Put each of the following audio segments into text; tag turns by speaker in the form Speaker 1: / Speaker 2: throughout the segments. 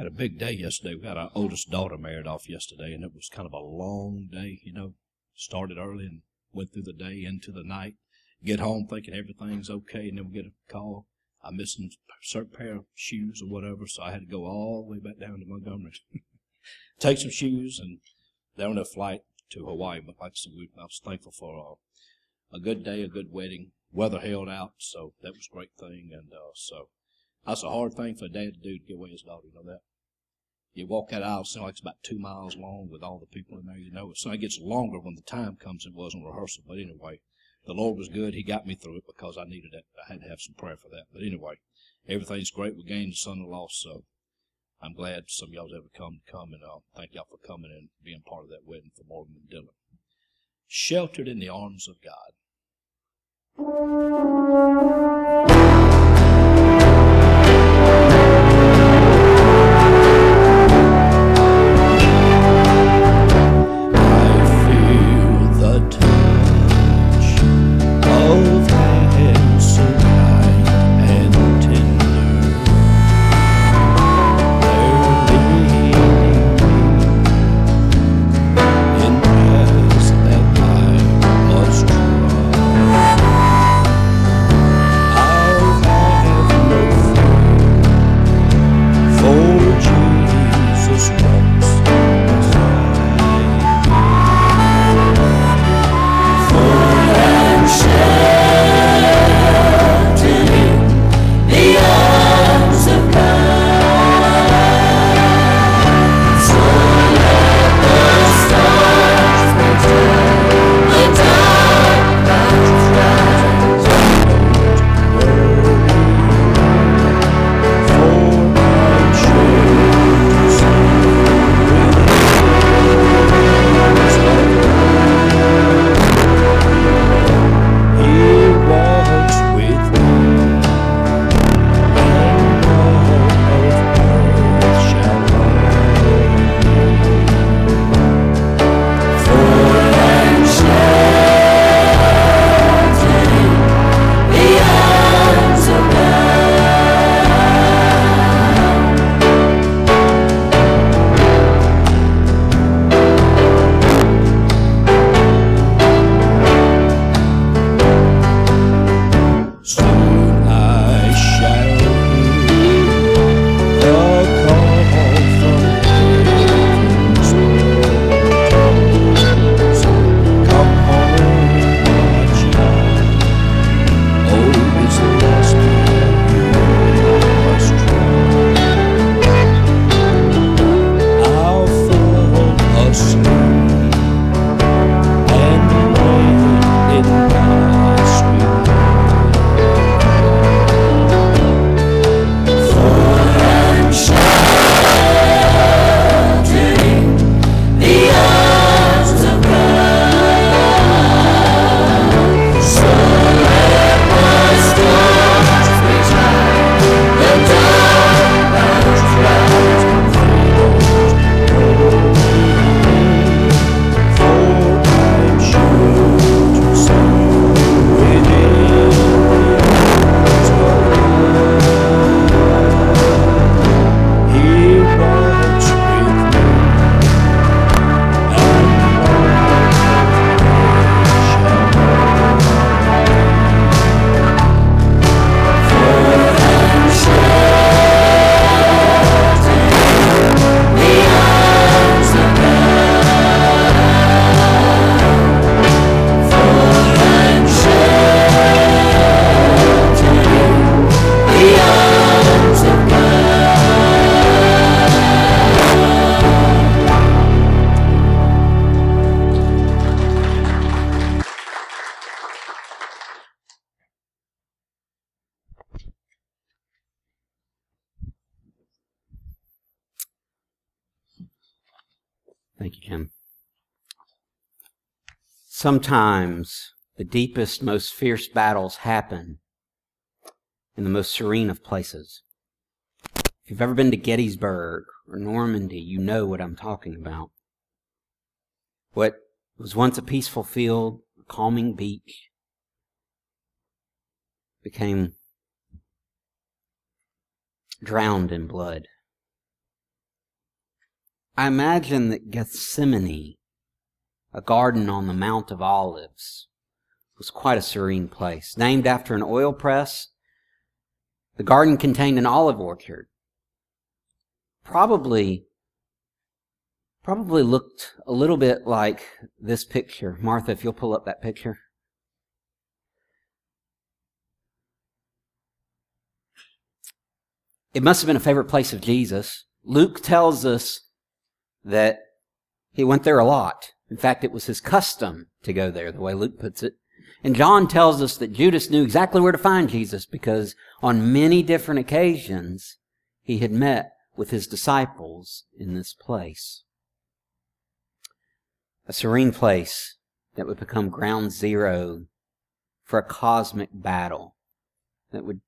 Speaker 1: Had a big day yesterday. We got our oldest daughter married off yesterday, and it was kind of a long day. You know, started early and went through the day into the night. Get home thinking everything's okay, and then we get a call. I'm missing a certain pair of shoes or whatever, so I had to go all the way back down to Montgomery, take some shoes, and they're on a flight to Hawaii. But like I said, I was thankful for uh, a good day, a good wedding. Weather held out, so that was a great thing. And uh, so that's a hard thing for a dad to do to get away his daughter. You know that. You walk that aisle, like it's about two miles long with all the people in there. You know, so it gets longer when the time comes. It wasn't rehearsal, but anyway, the Lord was good. He got me through it because I needed it. I had to have some prayer for that. But anyway, everything's great. We gained a son-in-law, so I'm glad some of y'all's ever come to come and uh, thank y'all for coming and being part of that wedding for Morgan and Dylan. Sheltered in the arms of God.
Speaker 2: Thank you, Jim. Sometimes the deepest, most fierce battles happen in the most serene of places. If you've ever been to Gettysburg or Normandy, you know what I'm talking about. What was once a peaceful field, a calming beach, became drowned in blood. I imagine that Gethsemane, a garden on the Mount of Olives, was quite a serene place. Named after an oil press, the garden contained an olive orchard. Probably, probably looked a little bit like this picture. Martha, if you'll pull up that picture. It must have been a favorite place of Jesus. Luke tells us that he went there a lot. In fact, it was his custom to go there, the way Luke puts it. And John tells us that Judas knew exactly where to find Jesus because on many different occasions he had met with his disciples in this place. A serene place that would become ground zero for a cosmic battle that would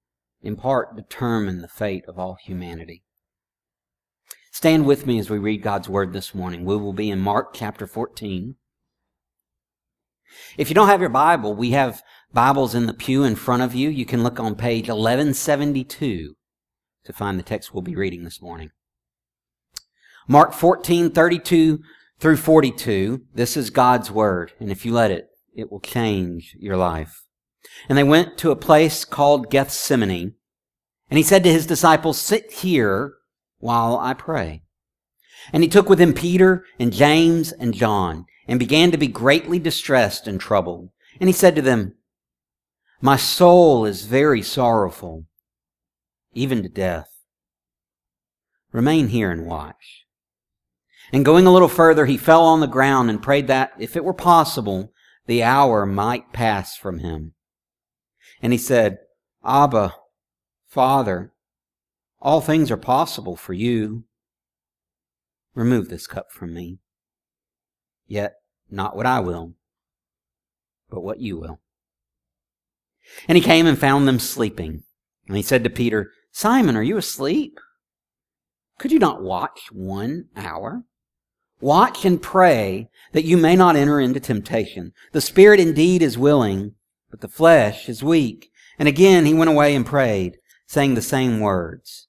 Speaker 2: in part determine the fate of all humanity. Stand with me as we read God's Word this morning. We will be in Mark chapter 14. If you don't have your Bible, we have Bibles in the pew in front of you. You can look on page 1172 to find the text we'll be reading this morning. Mark 14, 32 through 42. This is God's Word, and if you let it, it will change your life. And they went to a place called Gethsemane. And he said to his disciples, Sit here while I pray. And he took with him Peter and James and John and began to be greatly distressed and troubled. And he said to them, My soul is very sorrowful, even to death. Remain here and watch. And going a little further, he fell on the ground and prayed that, if it were possible, the hour might pass from him. And he said, Abba, Father, all things are possible for you. Remove this cup from me. Yet not what I will, but what you will. And he came and found them sleeping. And he said to Peter, Simon, are you asleep? Could you not watch one hour? Watch and pray that you may not enter into temptation. The spirit indeed is willing, but the flesh is weak. And again he went away and prayed, saying the same words.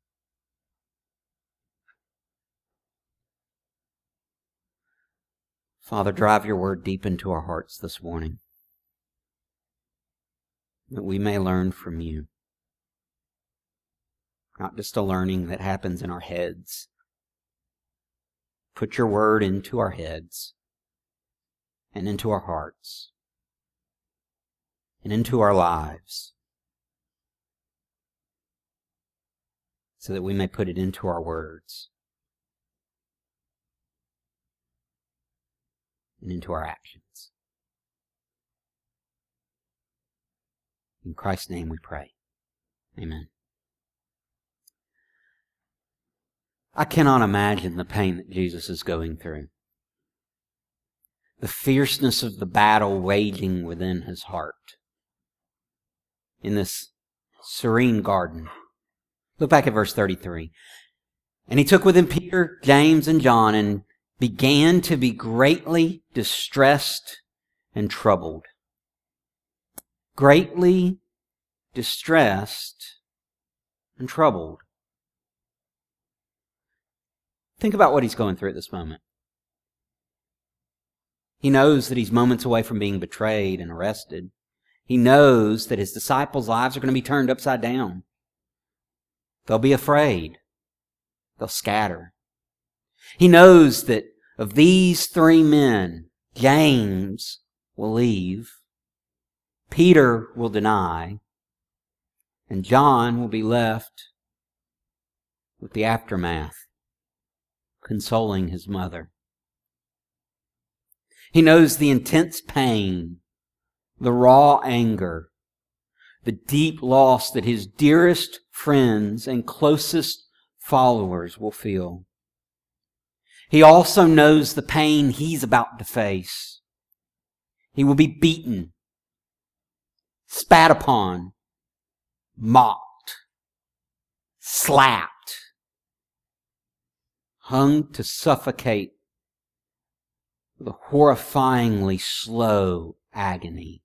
Speaker 2: Father, drive your word deep into our hearts this morning, that we may learn from you. Not just a learning that happens in our heads. Put your word into our heads and into our hearts and into our lives so that we may put it into our words and into our actions. In Christ's name we pray. Amen. I cannot imagine the pain that Jesus is going through. The fierceness of the battle waging within his heart. In this serene garden. Look back at verse 33. And he took with him Peter, James, and John and began to be greatly distressed and troubled. Greatly distressed and troubled. Think about what he's going through at this moment. He knows that he's moments away from being betrayed and arrested. He knows that his disciples' lives are going to be turned upside down. They'll be afraid. They'll scatter. He knows that of these three men, James will leave, Peter will deny, and John will be left with the aftermath, consoling his mother. He knows the intense pain, the raw anger, the deep loss that his dearest friends and closest followers will feel. He also knows the pain he's about to face. He will be beaten spat upon, mocked, slapped, hung to suffocate with a horrifyingly slow agony.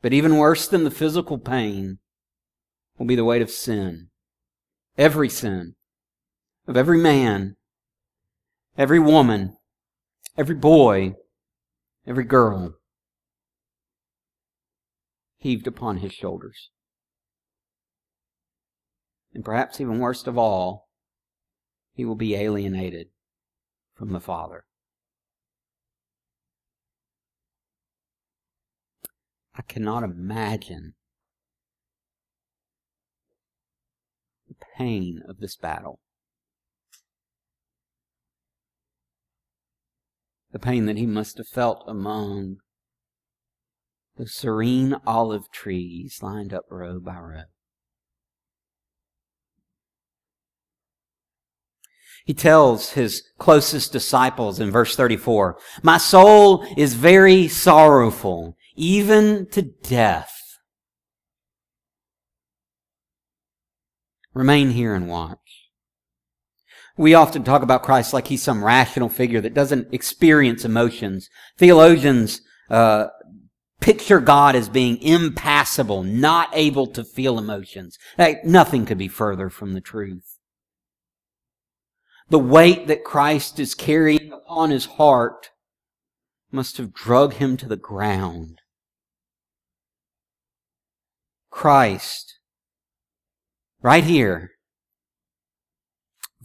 Speaker 2: But even worse than the physical pain will be the weight of sin. Every sin of every man, every woman, every boy, every girl heaved upon his shoulders. And perhaps even worst of all, he will be alienated from the Father. I cannot imagine the pain of this battle. The pain that he must have felt among the serene olive trees lined up row by row. He tells his closest disciples in verse 34, My soul is very sorrowful, even to death. Remain here and watch. We often talk about Christ like he's some rational figure that doesn't experience emotions. Theologians uh, picture God as being impassible, not able to feel emotions. Like, nothing could be further from the truth. The weight that Christ is carrying upon his heart must have drug him to the ground. Christ, right here,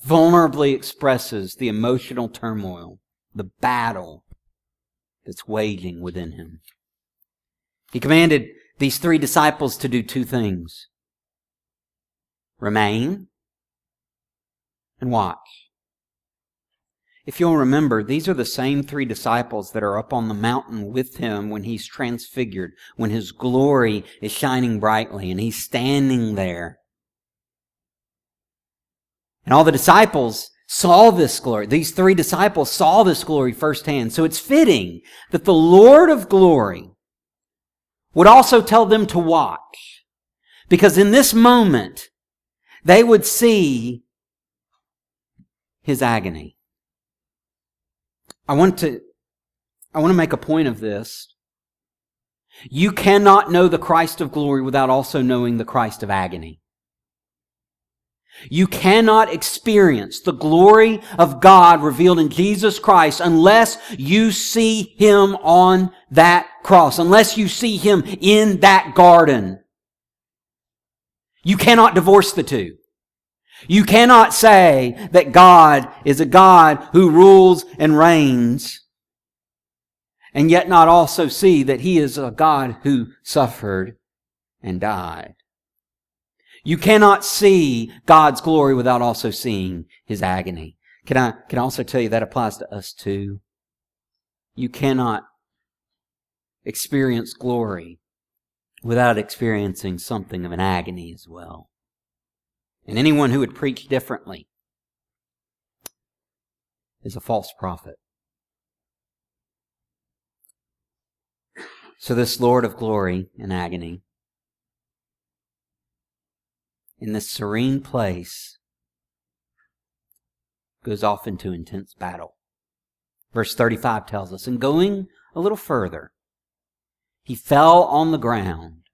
Speaker 2: vulnerably expresses the emotional turmoil, the battle that's waging within him. He commanded these three disciples to do two things remain and watch. If you'll remember, these are the same three disciples that are up on the mountain with him when he's transfigured, when his glory is shining brightly, and he's standing there. And all the disciples saw this glory. These three disciples saw this glory firsthand. So it's fitting that the Lord of glory would also tell them to watch. Because in this moment, they would see his agony. I want to, I want to make a point of this. You cannot know the Christ of glory without also knowing the Christ of agony. You cannot experience the glory of God revealed in Jesus Christ unless you see Him on that cross, unless you see Him in that garden. You cannot divorce the two. You cannot say that God is a God who rules and reigns and yet not also see that he is a God who suffered and died. You cannot see God's glory without also seeing his agony. Can I, can I also tell you that applies to us too? You cannot experience glory without experiencing something of an agony as well. And anyone who would preach differently is a false prophet. So, this Lord of glory and agony, in this serene place, goes off into intense battle. Verse 35 tells us, and going a little further, he fell on the ground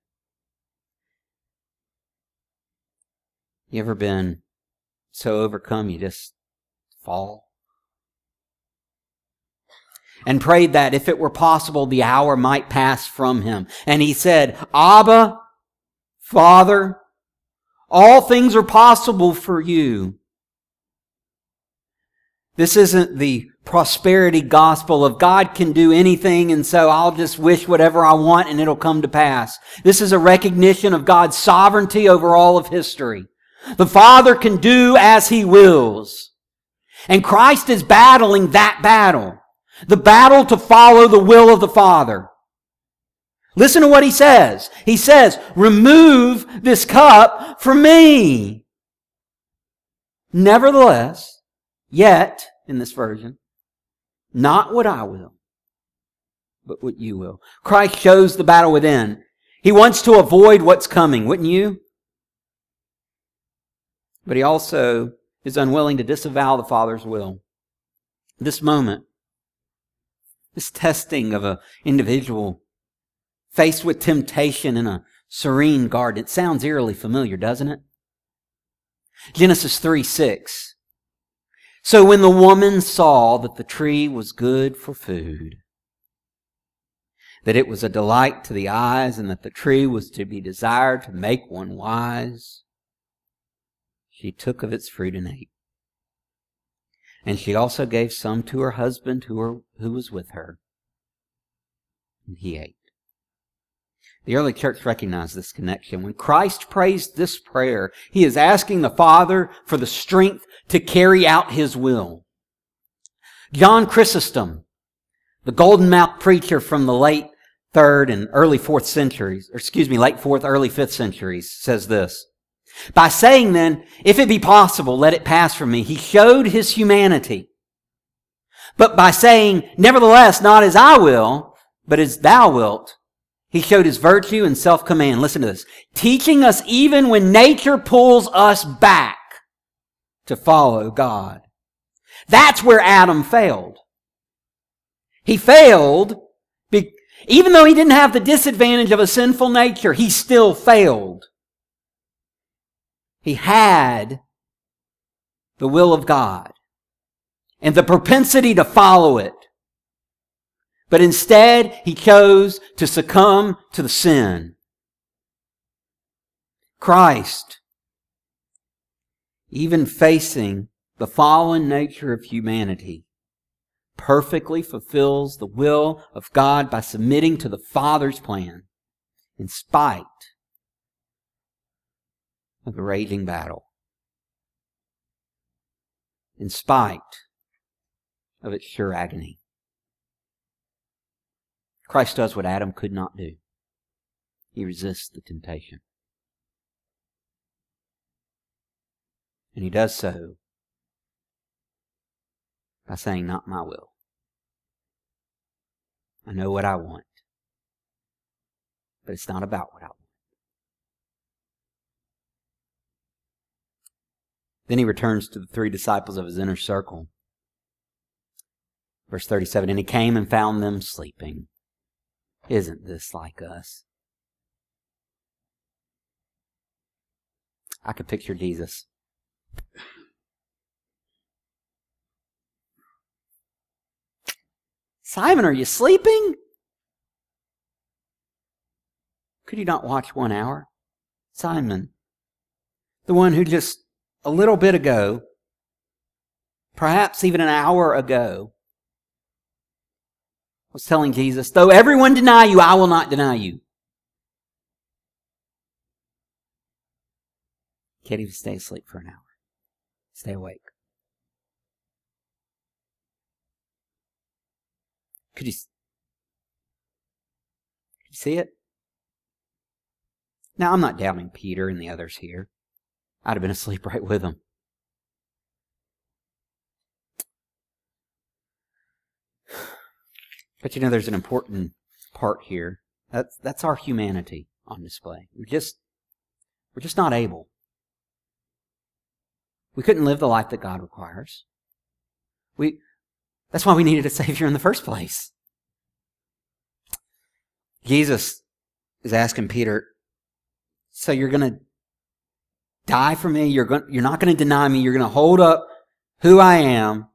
Speaker 2: You ever been so overcome you just fall? And prayed that if it were possible, the hour might pass from him. And he said, Abba, Father, all things are possible for you. This isn't the prosperity gospel of God can do anything and so I'll just wish whatever I want and it'll come to pass. This is a recognition of God's sovereignty over all of history. The Father can do as He wills. And Christ is battling that battle. The battle to follow the will of the Father. Listen to what He says. He says, remove this cup from me. Nevertheless, yet, in this version, not what I will, but what you will. Christ shows the battle within. He wants to avoid what's coming, wouldn't you? But he also is unwilling to disavow the Father's will. This moment, this testing of an individual faced with temptation in a serene garden, it sounds eerily familiar, doesn't it? Genesis 3 6. So when the woman saw that the tree was good for food, that it was a delight to the eyes, and that the tree was to be desired to make one wise, she took of its fruit and ate. And she also gave some to her husband who, were, who was with her, and he ate. The early church recognized this connection. When Christ prays this prayer, he is asking the Father for the strength to carry out his will. John Chrysostom, the golden mouthed preacher from the late third and early fourth centuries, or excuse me, late fourth, early fifth centuries, says this. By saying then, if it be possible, let it pass from me, he showed his humanity. But by saying, nevertheless, not as I will, but as thou wilt, he showed his virtue and self-command. Listen to this. Teaching us even when nature pulls us back to follow God. That's where Adam failed. He failed, be, even though he didn't have the disadvantage of a sinful nature, he still failed. He had the will of God and the propensity to follow it. But instead, he chose to succumb to the sin. Christ, even facing the fallen nature of humanity, perfectly fulfills the will of God by submitting to the Father's plan in spite of the raging battle. In spite of its sure agony. Christ does what Adam could not do. He resists the temptation. And he does so by saying, Not my will. I know what I want, but it's not about what I want. Then he returns to the three disciples of his inner circle. Verse 37 And he came and found them sleeping. Isn't this like us? I could picture Jesus. Simon, are you sleeping? Could you not watch one hour? Simon, the one who just a little bit ago, perhaps even an hour ago, was telling Jesus, though everyone deny you, I will not deny you. Can't even stay asleep for an hour. Stay awake. Could you, could you see it? Now, I'm not doubting Peter and the others here. I'd have been asleep right with them. But you know, there's an important part here. That's, that's our humanity on display. We're just, we're just not able. We couldn't live the life that God requires. We, that's why we needed a Savior in the first place. Jesus is asking Peter, so you're going to die for me? You're, going, you're not going to deny me. You're going to hold up who I am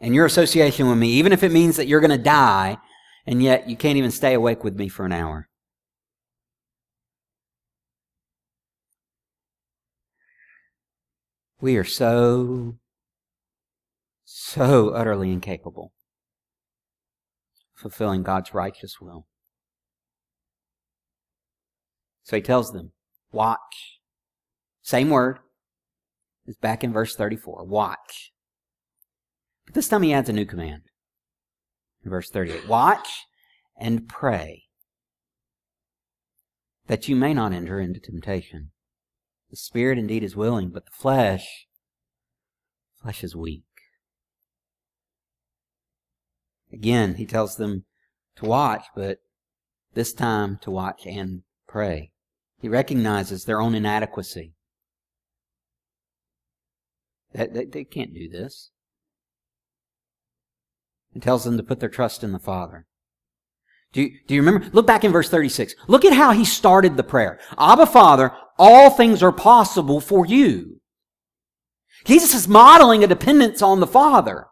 Speaker 2: and your association with me, even if it means that you're going to die and yet you can't even stay awake with me for an hour. We are so, so utterly incapable of fulfilling God's righteous will. So he tells them, watch. Same word is back in verse 34. Watch. But this time he adds a new command verse 38. Watch and pray that you may not enter into temptation. The spirit indeed is willing, but the flesh, flesh is weak. Again, he tells them to watch, but this time to watch and pray. He recognizes their own inadequacy. That they, they can't do this. And tells them to put their trust in the Father. Do you, do you remember? Look back in verse 36. Look at how he started the prayer. Abba Father, all things are possible for you. Jesus is modeling a dependence on the Father,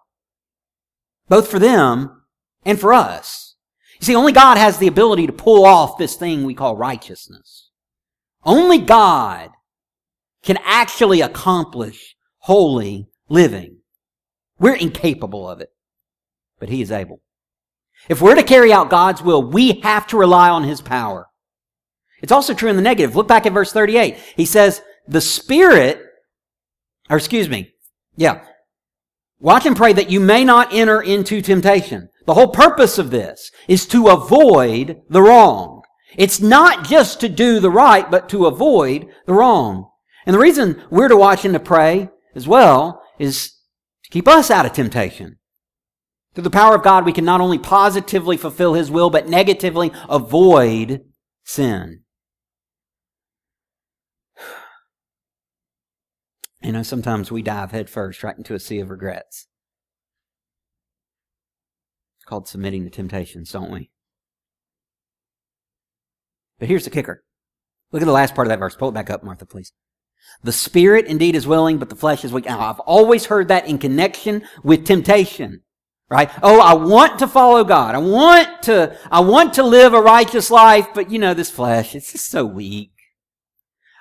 Speaker 2: both for them and for us. You see, only God has the ability to pull off this thing we call righteousness. Only God can actually accomplish holy living. We're incapable of it, but He is able. If we're to carry out God's will, we have to rely on His power. It's also true in the negative. Look back at verse 38. He says, the Spirit, or excuse me, yeah. Watch and pray that you may not enter into temptation. The whole purpose of this is to avoid the wrong. It's not just to do the right, but to avoid the wrong. And the reason we're to watch and to pray as well is to keep us out of temptation. Through the power of God, we can not only positively fulfill His will, but negatively avoid sin. You know, sometimes we dive headfirst right into a sea of regrets. It's called submitting to temptations, don't we? But here's the kicker. Look at the last part of that verse. Pull it back up, Martha, please. The spirit indeed is willing, but the flesh is weak. Now, I've always heard that in connection with temptation. Right? Oh, I want to follow God. I want to, I want to live a righteous life, but you know, this flesh, it's just so weak.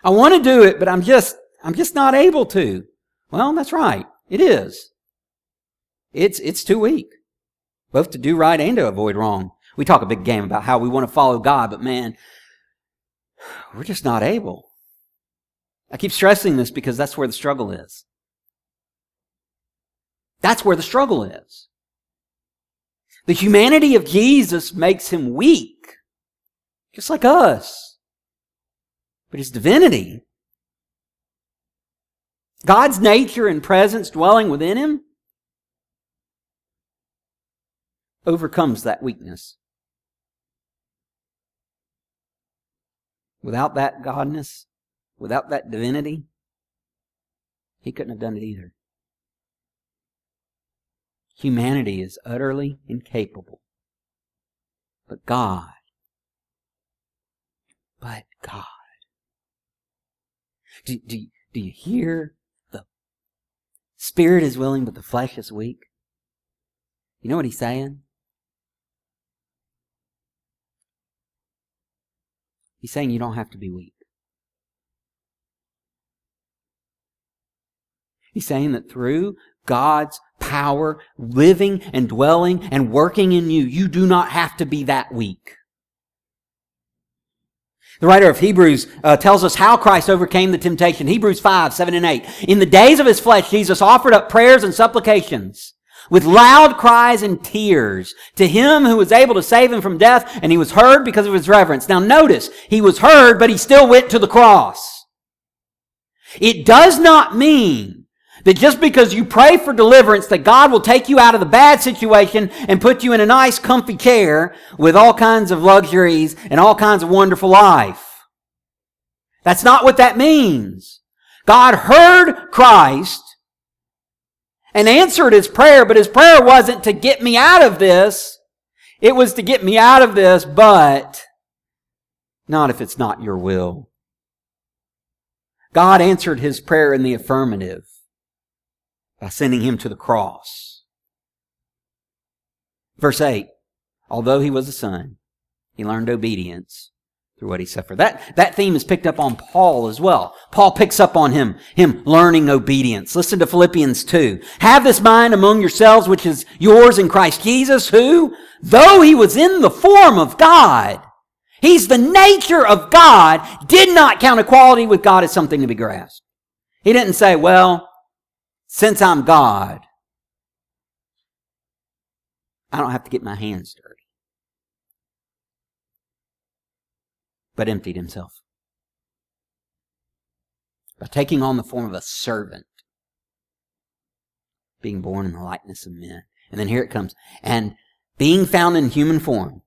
Speaker 2: I want to do it, but I'm just, I'm just not able to. Well, that's right. It is. It's, it's too weak. Both to do right and to avoid wrong. We talk a big game about how we want to follow God, but man, we're just not able. I keep stressing this because that's where the struggle is. That's where the struggle is. The humanity of Jesus makes him weak, just like us. But his divinity, God's nature and presence dwelling within him, overcomes that weakness. Without that godness, without that divinity, he couldn't have done it either. Humanity is utterly incapable. But God, but God. Do, do, do you hear the spirit is willing, but the flesh is weak? You know what he's saying? He's saying you don't have to be weak. He's saying that through God's power living and dwelling and working in you, you do not have to be that weak. The writer of Hebrews uh, tells us how Christ overcame the temptation. Hebrews 5, 7, and 8. In the days of his flesh, Jesus offered up prayers and supplications with loud cries and tears to him who was able to save him from death, and he was heard because of his reverence. Now notice, he was heard, but he still went to the cross. It does not mean that just because you pray for deliverance, that God will take you out of the bad situation and put you in a nice, comfy chair with all kinds of luxuries and all kinds of wonderful life. That's not what that means. God heard Christ and answered his prayer, but his prayer wasn't to get me out of this. It was to get me out of this, but not if it's not your will. God answered his prayer in the affirmative by sending him to the cross. Verse 8 Although he was a son, he learned obedience through what he suffered. That, that theme is picked up on Paul as well. Paul picks up on him, him learning obedience. Listen to Philippians 2. Have this mind among yourselves, which is yours in Christ Jesus, who, though he was in the form of God, he's the nature of God, did not count equality with God as something to be grasped. He didn't say, well, since I'm God, I don't have to get my hands dirty. But emptied himself by taking on the form of a servant, being born in the likeness of men. And then here it comes. And being found in human form,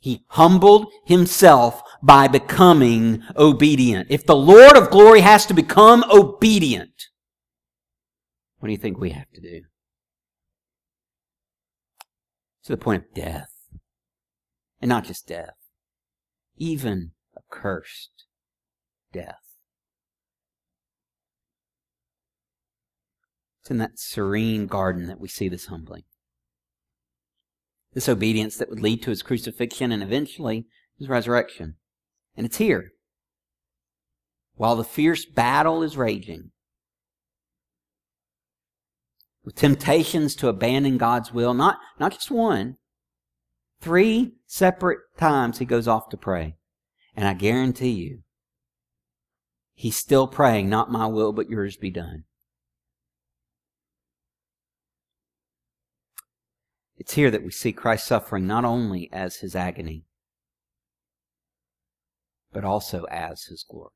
Speaker 2: He humbled himself by becoming obedient. If the Lord of glory has to become obedient, what do you think we have to do? To the point of death. And not just death, even a cursed death. It's in that serene garden that we see this humbling. This obedience that would lead to his crucifixion and eventually his resurrection. And it's here. While the fierce battle is raging, with temptations to abandon God's will, not, not just one, three separate times he goes off to pray. And I guarantee you, he's still praying, not my will, but yours be done. It's here that we see Christ suffering not only as his agony, but also as his glory.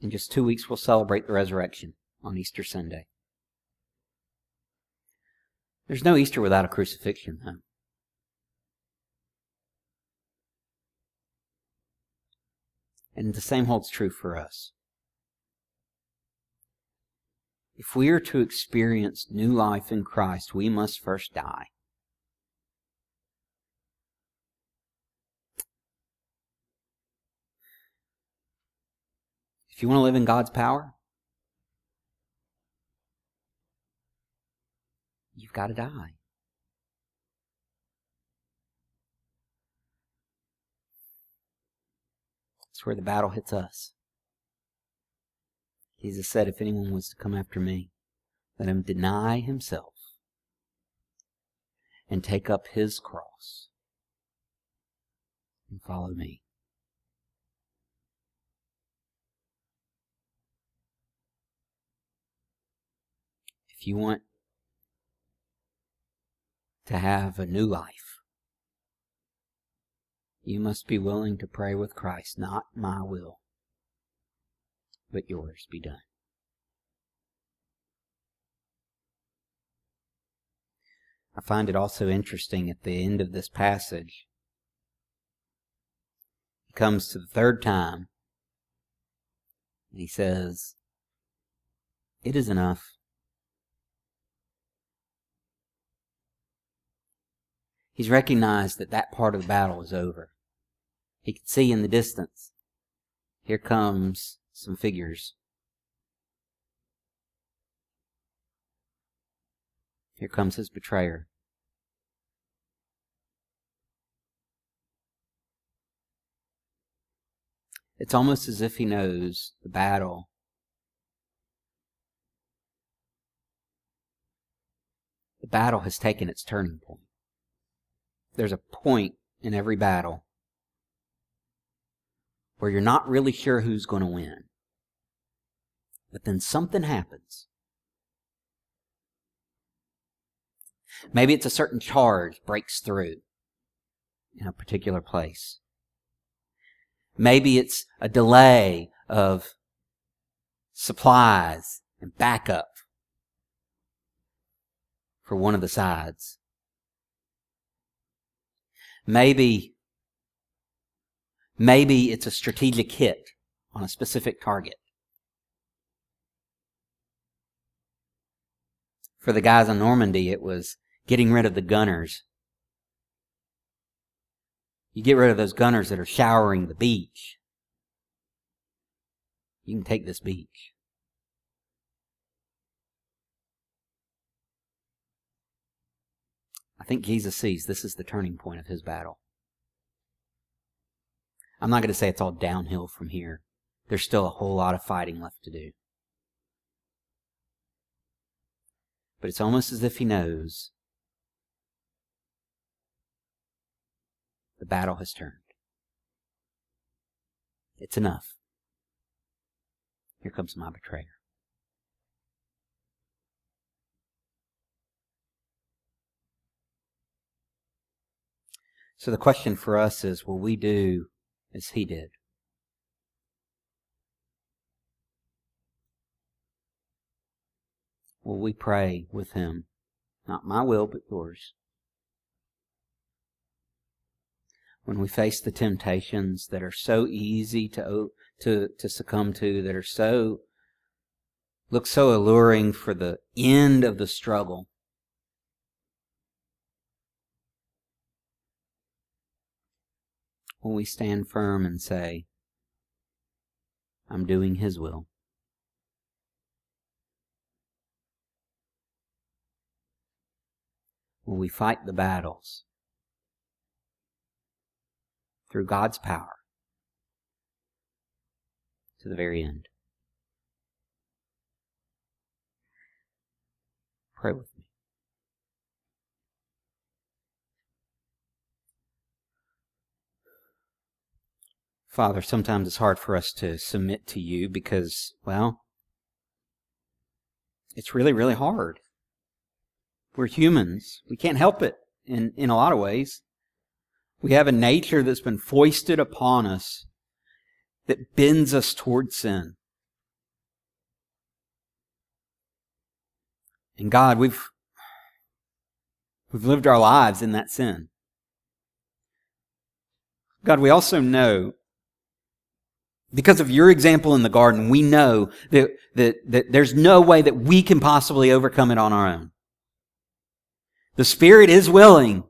Speaker 2: In just two weeks, we'll celebrate the resurrection on Easter Sunday. There's no Easter without a crucifixion, though. And the same holds true for us. If we are to experience new life in Christ, we must first die. If you want to live in God's power, got to die. That's where the battle hits us. Jesus said, If anyone wants to come after me, let him deny himself and take up his cross and follow me. If you want to have a new life, you must be willing to pray with Christ, not my will, but yours be done. I find it also interesting at the end of this passage. He comes to the third time and he says, It is enough. He's recognized that that part of the battle is over. He can see in the distance. Here comes some figures. Here comes his betrayer. It's almost as if he knows the battle the battle has taken its turning point. There's a point in every battle where you're not really sure who's going to win. But then something happens. Maybe it's a certain charge breaks through in a particular place. Maybe it's a delay of supplies and backup for one of the sides. Maybe Maybe it's a strategic hit on a specific target. For the guys in Normandy, it was getting rid of the gunners. You get rid of those gunners that are showering the beach. You can take this beach. I think Jesus sees this is the turning point of his battle. I'm not going to say it's all downhill from here. There's still a whole lot of fighting left to do. But it's almost as if he knows the battle has turned. It's enough. Here comes my betrayer. So the question for us is will we do as he did. Will we pray with him? Not my will, but yours. when we face the temptations that are so easy to, to, to succumb to, that are so, look so alluring for the end of the struggle. When we stand firm and say, I'm doing His will. When we fight the battles through God's power to the very end. Pray with me. Father, sometimes it's hard for us to submit to you because, well, it's really, really hard. We're humans. We can't help it in, in a lot of ways. We have a nature that's been foisted upon us that bends us toward sin. And God, we've, we've lived our lives in that sin. God, we also know, because of your example in the garden, we know that, that, that there's no way that we can possibly overcome it on our own. The spirit is willing,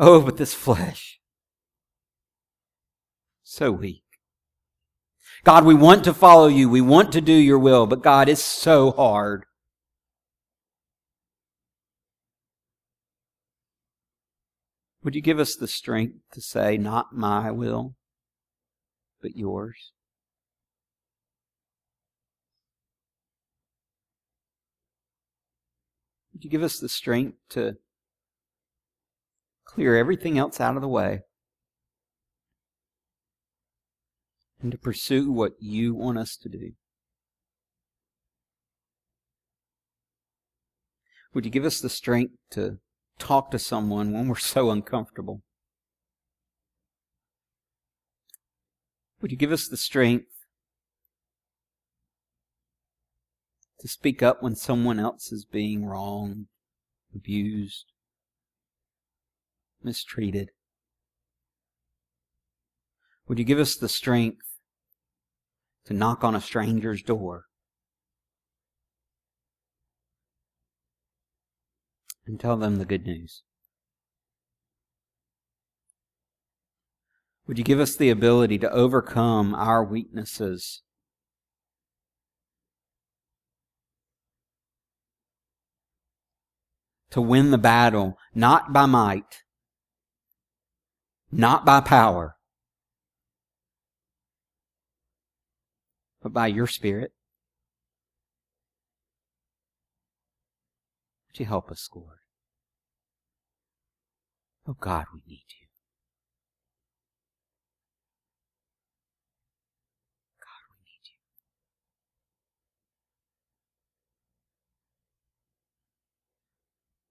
Speaker 2: Oh, but this flesh, so weak. God, we want to follow you. We want to do your will, but God, is so hard. Would you give us the strength to say, not my will, but yours? Would you give us the strength to clear everything else out of the way, and to pursue what you want us to do. Would you give us the strength to talk to someone when we're so uncomfortable? Would you give us the strength to speak up when someone else is being wronged, abused, mistreated. Would you give us the strength to knock on a stranger's door and tell them the good news? Would you give us the ability to overcome our weaknesses? To win the battle, not by might, not by power, but by your Spirit. Would you help us, Lord? Oh God, we need you.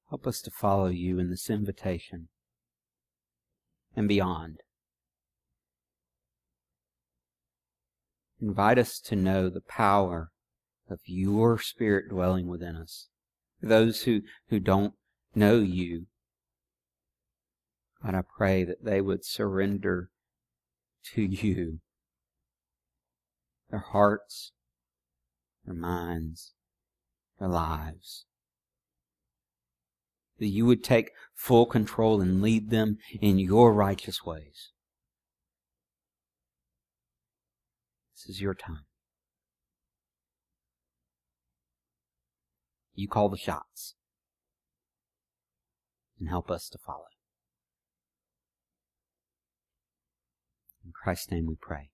Speaker 2: Help us to follow you in this invitation and beyond. Invite us to know the power of your Spirit dwelling within us. Those who, who don't know you, God, I pray that they would surrender to you their hearts, their minds, their lives that you would take full control and lead them in your righteous ways. This is your time. You call the shots and help us to follow. In Christ's name we pray.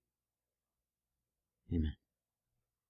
Speaker 2: Amen.